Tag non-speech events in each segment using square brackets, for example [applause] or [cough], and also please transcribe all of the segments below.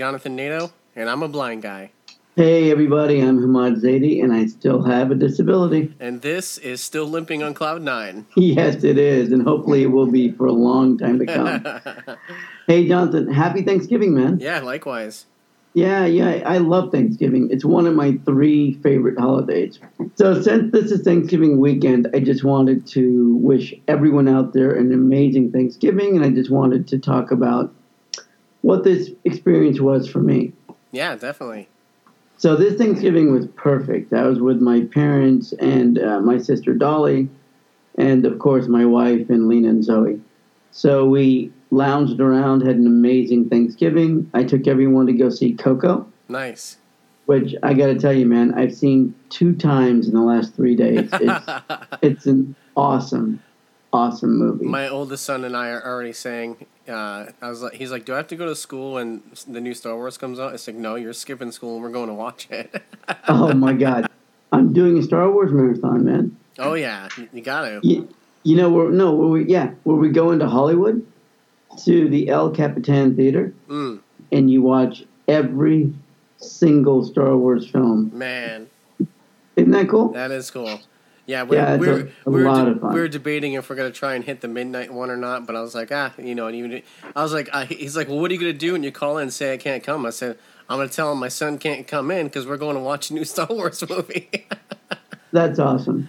Jonathan Nato, and I'm a blind guy. Hey, everybody, I'm Hamad Zaidi, and I still have a disability. And this is Still Limping on Cloud Nine. [laughs] yes, it is, and hopefully it will be for a long time to come. [laughs] hey, Jonathan, happy Thanksgiving, man. Yeah, likewise. Yeah, yeah, I love Thanksgiving. It's one of my three favorite holidays. So, since this is Thanksgiving weekend, I just wanted to wish everyone out there an amazing Thanksgiving, and I just wanted to talk about what this experience was for me. Yeah, definitely. So, this Thanksgiving was perfect. I was with my parents and uh, my sister Dolly, and of course, my wife and Lena and Zoe. So, we lounged around, had an amazing Thanksgiving. I took everyone to go see Coco. Nice. Which I got to tell you, man, I've seen two times in the last three days. It's, [laughs] it's an awesome, awesome movie. My oldest son and I are already saying. Uh, I was like, he's like, "Do I have to go to school when the new Star Wars comes out?" It's like, "No, you're skipping school and we're going to watch it." [laughs] oh my god, I'm doing a Star Wars marathon, man. Oh yeah, you got to. You, you know, where, no, where we yeah, where we go into Hollywood to the El Capitan Theater mm. and you watch every single Star Wars film. Man, isn't that cool? That is cool. Yeah, we're, yeah, we're, a, a we, were de- we were debating if we're gonna try and hit the midnight one or not. But I was like, ah, you know, and even I was like, I, he's like, well, what are you gonna do when you call in and say I can't come? I said, I'm gonna tell him my son can't come in because we're going to watch a new [laughs] Star Wars movie. [laughs] That's awesome.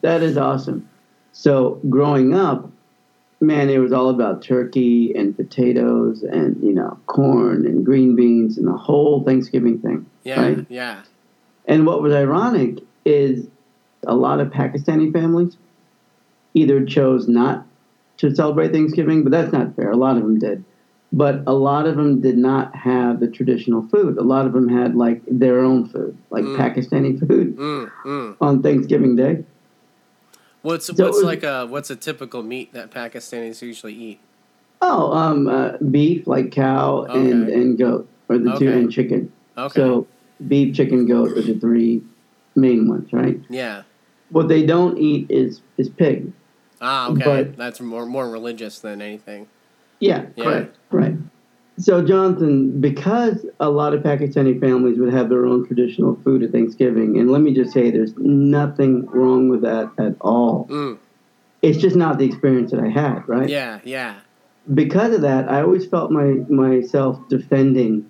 That is awesome. So growing up, man, it was all about turkey and potatoes and you know corn and green beans and the whole Thanksgiving thing. Yeah, right? yeah. And what was ironic is a lot of Pakistani families either chose not to celebrate Thanksgiving, but that's not fair. A lot of them did. But a lot of them did not have the traditional food. A lot of them had like their own food, like Mm. Pakistani food Mm, mm. on Thanksgiving Day. What's So what's was- like a what's a typical meat that Pakistanis usually eat? Oh, um, uh, beef, like cow and, Okay. and goat, or the two, Okay. and chicken. Okay. So beef, chicken, goat are the three main ones, right? yeah. What they don't eat is is pig. Ah, okay. But- That's more more religious than anything. Yeah, Yeah. correct, right. So, Jonathan, because a lot of Pakistani families would have their own traditional food at Thanksgiving, and let me just say, there's nothing wrong with that at all. Mm. It's just not the experience that I had, right? Yeah, yeah. Because of that, I always felt my myself defending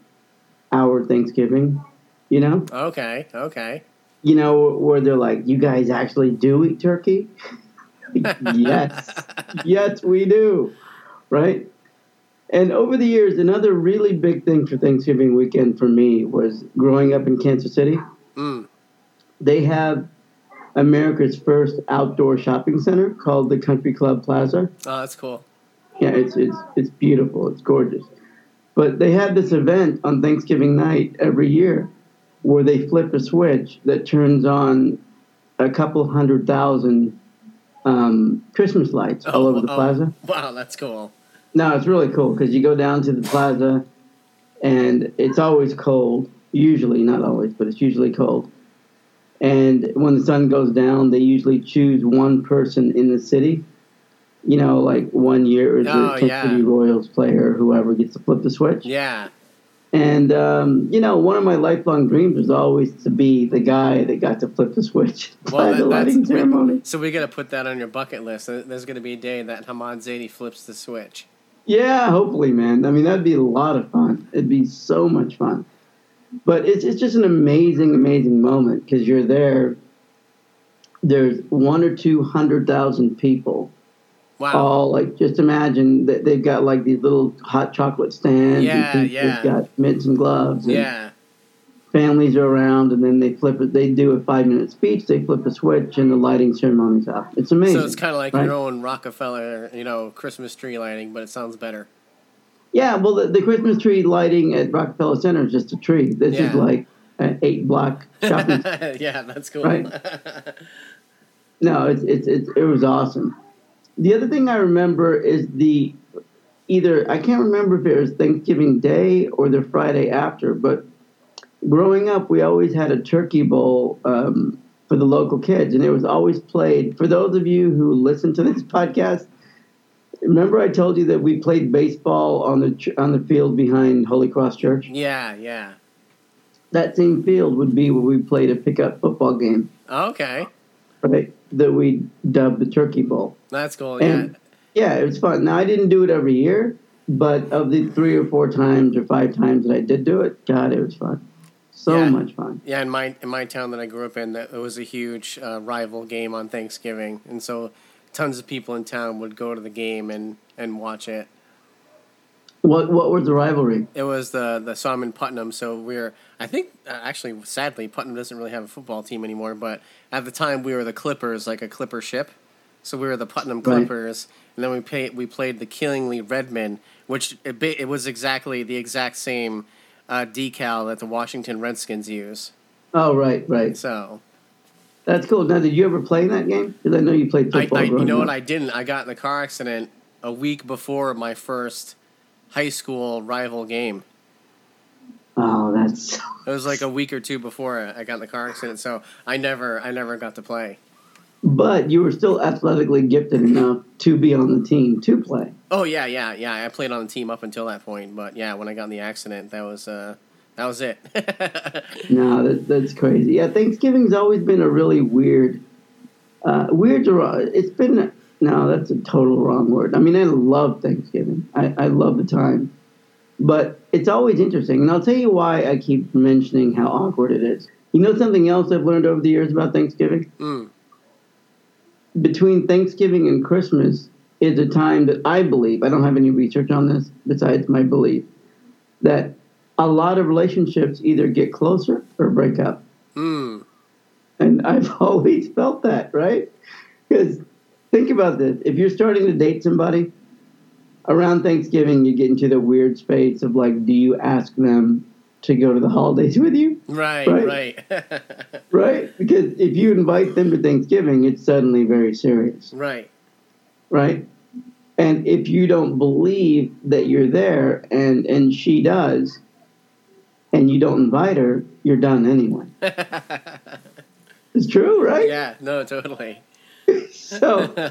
our Thanksgiving. You know, Okay, okay. You know where they're like, "You guys actually do eat turkey?" [laughs] yes, yes, we do, right? And over the years, another really big thing for Thanksgiving weekend for me was growing up in Kansas City. Mm. They have America's first outdoor shopping center called the Country Club Plaza. Oh, that's cool. Yeah, it's it's it's beautiful. It's gorgeous. But they have this event on Thanksgiving night every year where they flip a switch that turns on a couple hundred thousand um, Christmas lights all Oh, over the oh. plaza. Wow, that's cool. No, it's really cool because you go down to the plaza and it's always cold. Usually, not always, but it's usually cold. And when the sun goes down, they usually choose one person in the city. You know, like one year the Oh, Kansas yeah. City Royals player, whoever gets to flip the switch. Yeah. And um, you know, one of my lifelong dreams was always to be the guy that got to flip the switch [laughs] Well, by that- the lighting ceremony. So we got to put that on your bucket list. There's going to be a day that Hamad Zaidi flips the switch. Yeah, hopefully, man. I mean, that'd be a lot of fun. It'd be so much fun. But it's it's just an amazing, amazing moment because you're there. There's one or two hundred thousand people, Wow. all like just imagine that they've got like these little hot chocolate stands. Yeah, and yeah. They've got mitts and gloves. And yeah. Families are around, and then they flip it. They do a five minute speech. They flip a switch, and the lighting ceremony's off. It's amazing. So it's kind of like right? your own Rockefeller, you know, Christmas tree lighting, but it sounds better. Yeah, well, the, the Christmas tree lighting at Rockefeller Center is just a tree. This Yeah. is like an eight block [laughs] shopping. yeah, that's cool. Right. [laughs] no, it's, it's it's it was awesome. The other thing I remember is the either I can't remember if it was Thanksgiving Day or the Friday after, but growing up we always had a turkey bowl um, for the local kids, and it was always played. For those of you who listen to [laughs] this podcast, Remember, I told you that we played baseball on the on the field behind Holy Cross Church. Yeah, yeah. That same field would be where we played a pickup football game, Okay, right? That we dubbed the Turkey Bowl. that's cool. Yeah, yeah, it was fun. Now I didn't do it every year, but of the three or four times or five times that I did do it, God, it was fun. So Yeah. much fun. yeah. In my in my town that I grew up in, that it was a huge uh, rival game on Thanksgiving, and so tons of people in town would go to the game and and watch it. What what was the rivalry? It was the the in Putnam, so we're I think uh, actually sadly Putnam doesn't really have a football team anymore, but at the time we were the Clippers, like a Clipper ship. So we were the Putnam Right. Clippers, and then we played we played the Killingly Redmen, which it, it was exactly the exact same uh, decal that the Washington Redskins use. Oh, right, right. So That's cool. Now, did you ever play in that game? Because I know you played I, football. I you growing know what. I didn't? I got in a car accident a week before my first high school rival game. Oh, that's. It was like a week or two before I got in the car accident, so I never, I never got to play. But you were still athletically gifted enough to be on the team to play. Oh yeah, yeah, yeah. I played on the team up until that point, but yeah, when I got in the accident, that was, uh, that was it. [laughs] No, that, that's crazy. Yeah, Thanksgiving's always been a really weird, uh, weird. to- It's been no, that's a total wrong word. I mean, I love Thanksgiving. I, I love the time, but it's always interesting. And I'll tell you why I keep mentioning how awkward it is. You know something else I've learned over the years about Thanksgiving? mm. Between Thanksgiving and Christmas is a time that I believe. I don't have any research on this besides my belief that a lot of relationships either get closer or break up. Mm. And I've [laughs] always felt that, right? Because think about this. If you're starting to date somebody, around Thanksgiving, you get into the weird space of like, do you ask them to go to the holidays [laughs] with you? Right, Right. right, [laughs] Right? Because if you invite them to Thanksgiving, it's suddenly very serious, right. right? And if you don't believe that you're there and, and she does, and you don't invite her, you're done anyway. [laughs] It's true, right? yeah, no, totally. So [laughs]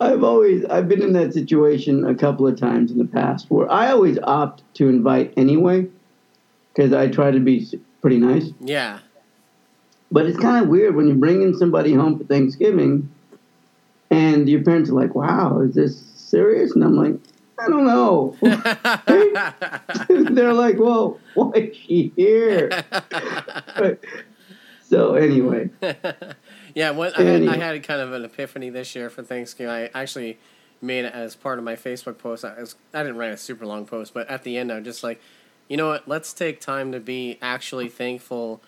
I've always I've been in that situation a couple of times in the past where I always opt to invite anyway because I try to be pretty nice. Yeah, But it's kind of weird when you're bringing somebody home for Thanksgiving and your parents are like, "Wow, is this serious?" And I'm like, "I don't know." [laughs] [laughs] They're like, "Well, why is she here?" So anyway, [laughs] yeah. What I had, I had kind of an epiphany this year for Thanksgiving. I actually made it as part of my Facebook post. I, was, I didn't write a super long post, but at the end, I'm just like, you know what? Let's take time to be actually thankful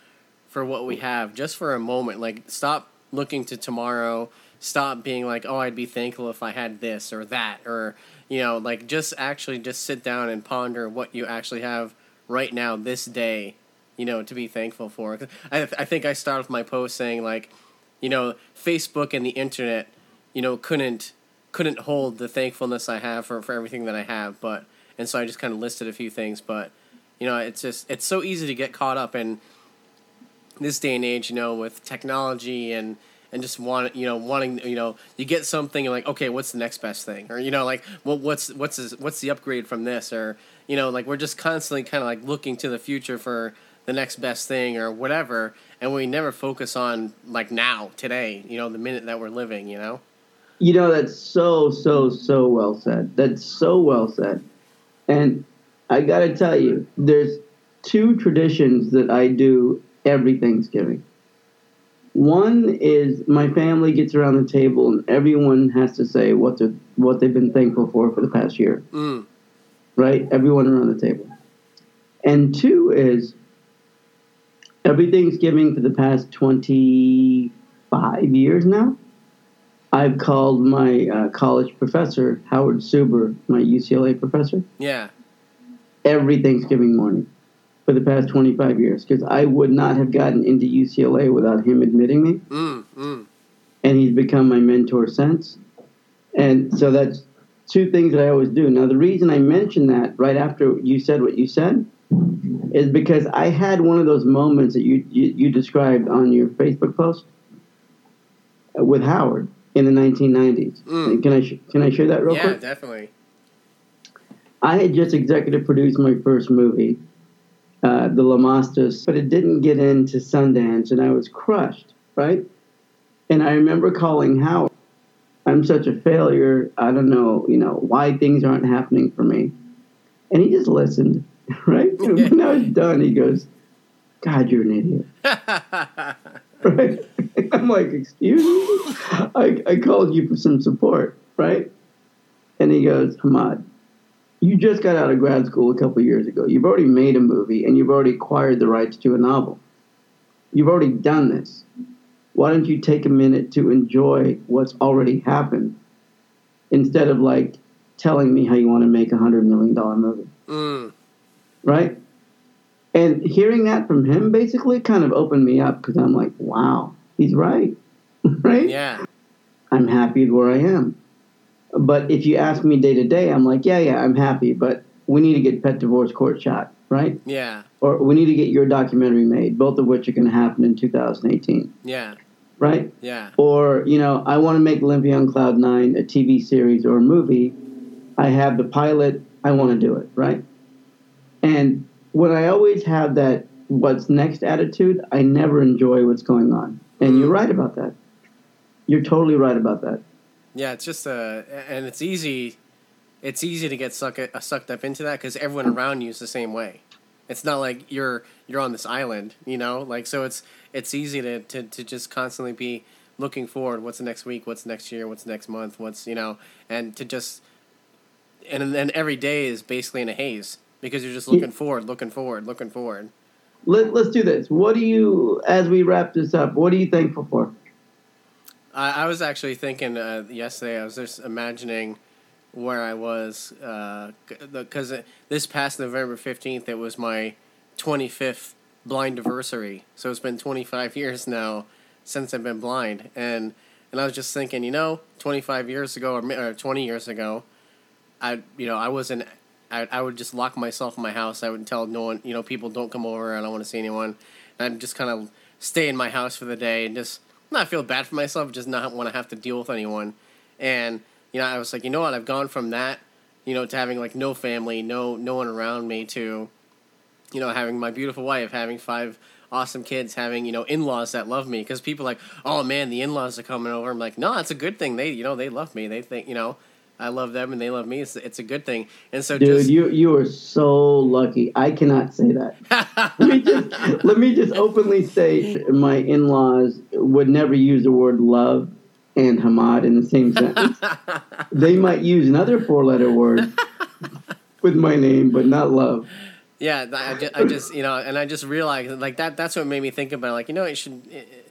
for what we have, just for a moment. Like, stop looking to tomorrow. Stop being like, oh, I'd be thankful if I had this or that, or you know, like just actually just sit down and ponder what you actually have right now, this day, you know, to be thankful for. I, I think I started with my post saying like, you know, Facebook and the internet, you know, couldn't couldn't hold the thankfulness I have for, for everything that I have, but and so I just kind of listed a few things, but you know, it's just it's so easy to get caught up in this day and age, you know, with technology and and just want you know wanting you know you get something and like okay what's the next best thing or you know like well what's what's this, what's the upgrade from this or you know like we're just constantly kind of like looking to the future for the next best thing or whatever and we never focus on like now today you know the minute that we're living you know You know, that's so, so, so well said. That's so well said. And I got to tell you, there's two traditions that I do every Thanksgiving. One is my family gets around the table and everyone has to say what they what they've been thankful for for the past year. mm. Right? Everyone around the table. And two is every Thanksgiving for the past 25 years now, I've called my uh, college professor, Howard Suber, my UCLA professor, yeah every Thanksgiving morning for the past 25 years because I would not have gotten into UCLA without him admitting me. mm, mm. And he's become my mentor since. And so that's two things that I always do. Now, the reason I mentioned that right after you said what you said is because I had one of those moments that you, you, you described on your Facebook post with Howard. in the 1990s. Mm. Can I sh- can I share that real yeah, quick? definitely. I had just executive produced my first movie, uh, The Lamastas, but it didn't get into Sundance, and I was crushed, right? And I remember calling Howard. I'm such a failure. I don't know, you know, why things aren't happening for me. And he just listened, [laughs] right? And when I was done, he goes, God, you're an idiot. [laughs] right? [laughs] I'm like, excuse me? I, I called you for some support, right? And he goes, Hamad, you just got out of grad school a couple years ago. You've already made a movie and you've already acquired the rights to a novel. You've already done this. Why don't you take a minute to enjoy what's already happened instead of like telling me how you want to make a hundred million dollar movie? mm. Right? And hearing that from him basically kind of opened me up because I'm like, wow, he's right, [laughs] right? Yeah. I'm happy where I am. But if you ask me day to day, I'm like, yeah, yeah, I'm happy, but we need to get Pet Divorce Court shot, right? Yeah. Or we need to get your documentary made, both of which are going to happen in 2018, Yeah. right? Yeah. Or, you know, I want to make Olympia on Cloud 9 a TV series or a movie. I have the pilot, I want to do it, right? And when I always have that what's next attitude, I never enjoy what's going on. And you're right about that. You're totally right about that. Yeah, it's just uh, and it's easy, it's easy to get sucked uh, sucked up into that because everyone around you is the same way. It's not like you're you're on this island, you know. Like so, it's it's easy to, to, to just constantly be looking forward. What's the next week? What's next year? What's next month? What's you know, and to just and then every day is basically in a haze because you're just looking forward, looking forward, looking forward. Let, let's do this. What do you, as we wrap this up, what are you thankful for? I, I was actually thinking uh, yesterday. I was just imagining where I was because uh, this past November fifteenth, it was my twenty fifth blind anniversary. So it's been twenty five [laughs] years now since I've been blind, and and I was just thinking, you know, twenty five years ago or, or twenty years ago, I you know I wasn't. I, I would just lock myself in my house. I wouldn't tell no one, you know, people don't come over. I don't want to see anyone. And I'd just kind of stay in my house for the day and just not feel bad for myself, just not want to have to deal with anyone. And you know, I was like, you know what? I've gone from that, you know, to having like no family, no no one around me, to you know, having my beautiful wife, having five awesome kids, having you know in laws that love me. Because people like, oh man, the in laws are coming over. I'm like, no, that's a good thing. They you know they love me. They think you know. I love them and they love me. It's, it's a good thing. And so, Dude, just, you you are so lucky. I cannot say that. [laughs] let me just let me just openly say my in-laws would never use the word love and Hamad in the same sentence. [laughs] they might use another four-letter word with my name, but not love. Yeah, I just, I just, you know, and I just realized like that. That's what made me think about it. like you know it should. It,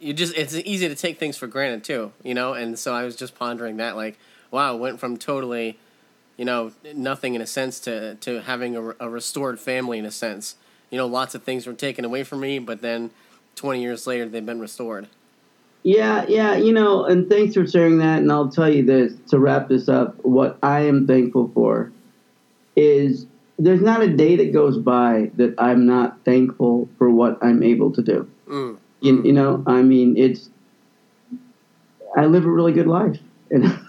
you just it's easy to take things for granted too, you know. And so I was just pondering that like, wow, went from totally, you know, nothing in a sense to to having a, a restored family in a sense. You know, lots of things were taken away from me, but then twenty years later they've been restored. Yeah, yeah, you know, and thanks for sharing that. And I'll tell you this to wrap this up. What I am thankful for is there's not a day that goes by that I'm not thankful for what I'm able to do. Mm. You, you know, I mean, it's I live a really good life, and [laughs] I'm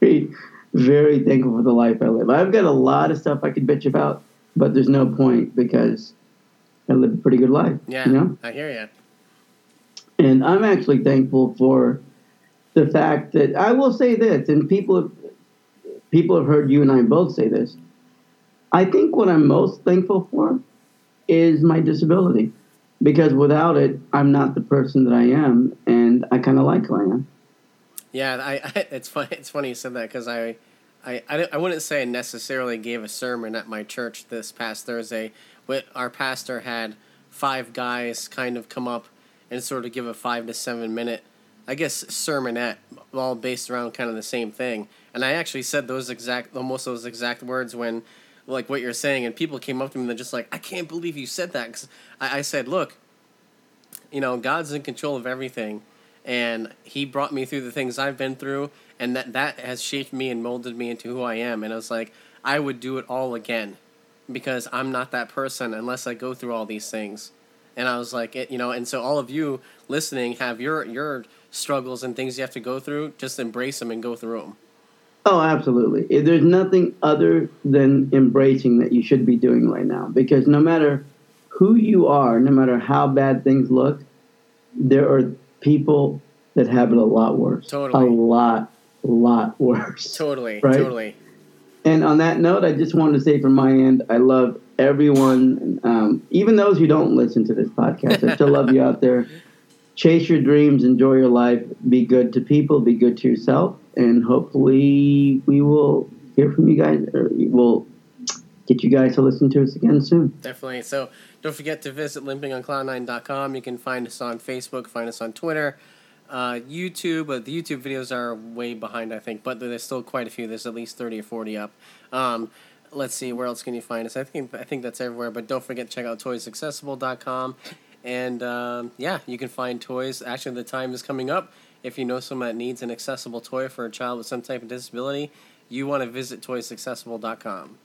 very, very thankful for the life I live. I've got a lot of stuff I could bitch about, but there's no point because I live a pretty good life. Yeah, you know. I hear you. And I'm actually thankful for the fact that I will say this, and people have people have heard you and I both say this. I think what I'm most thankful for is my disability, because without it, I'm not the person that I am, and I kind of like who I am. Yeah, I, [laughs] I it's funny. It's funny you said that because I, I, I, I wouldn't say I necessarily gave a sermon at my church this past Thursday. But our pastor had five guys kind of come up and sort of give a five to seven minute, I guess, sermonette, all based around kind of the same thing. And I actually said those exact, almost those exact words when, like what you're saying, and people came up to me and they're just like, I can't believe you said that. Cause I, I said, look, you know, God's in control of everything and he brought me through the things I've been through, and that that has shaped me and molded me into who I am. And I was like, I would do it all again, because I'm not that person unless I go through all these things. And I was like, it, you know, and so all of you listening have your your struggles and things you have to go through, just embrace them and go through them. Oh, absolutely. There's nothing other than embracing that you should be doing right now because no matter who you are, no matter how bad things look, there are people that have it a lot worse. Totally. A lot, lot worse. Totally. Right? Totally. And on that note, I just wanted to say from my end, I love everyone, um, even those who don't listen to this podcast. I still love you out there. [laughs] Chase your dreams, enjoy your life, be good to people, be good to yourself, and hopefully we will hear from you guys, or we'll get you guys to listen to us again soon. Definitely. So don't forget to visit limpingoncloud9.com. You can find us on Facebook, find us on Twitter, uh, YouTube. But the YouTube videos are way behind, I think, but there's still quite a few. There's at least 30 or 40 up. Um, let's see, where else can you find us? I think I think that's everywhere. But don't forget to check out toysaccessible.com. And um, yeah, you can find toys. Actually, the time is coming up. If you know someone that needs an accessible toy for a child with some type of disability, you want to visit toysaccessible.com.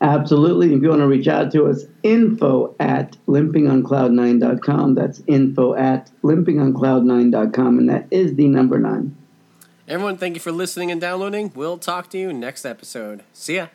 Absolutely. If you want to reach out to us, info at limpingoncloud9.com. That's info at limpingoncloud9.com. And that is the number nine. Everyone, thank you for listening and downloading. We'll talk to you next episode. See ya.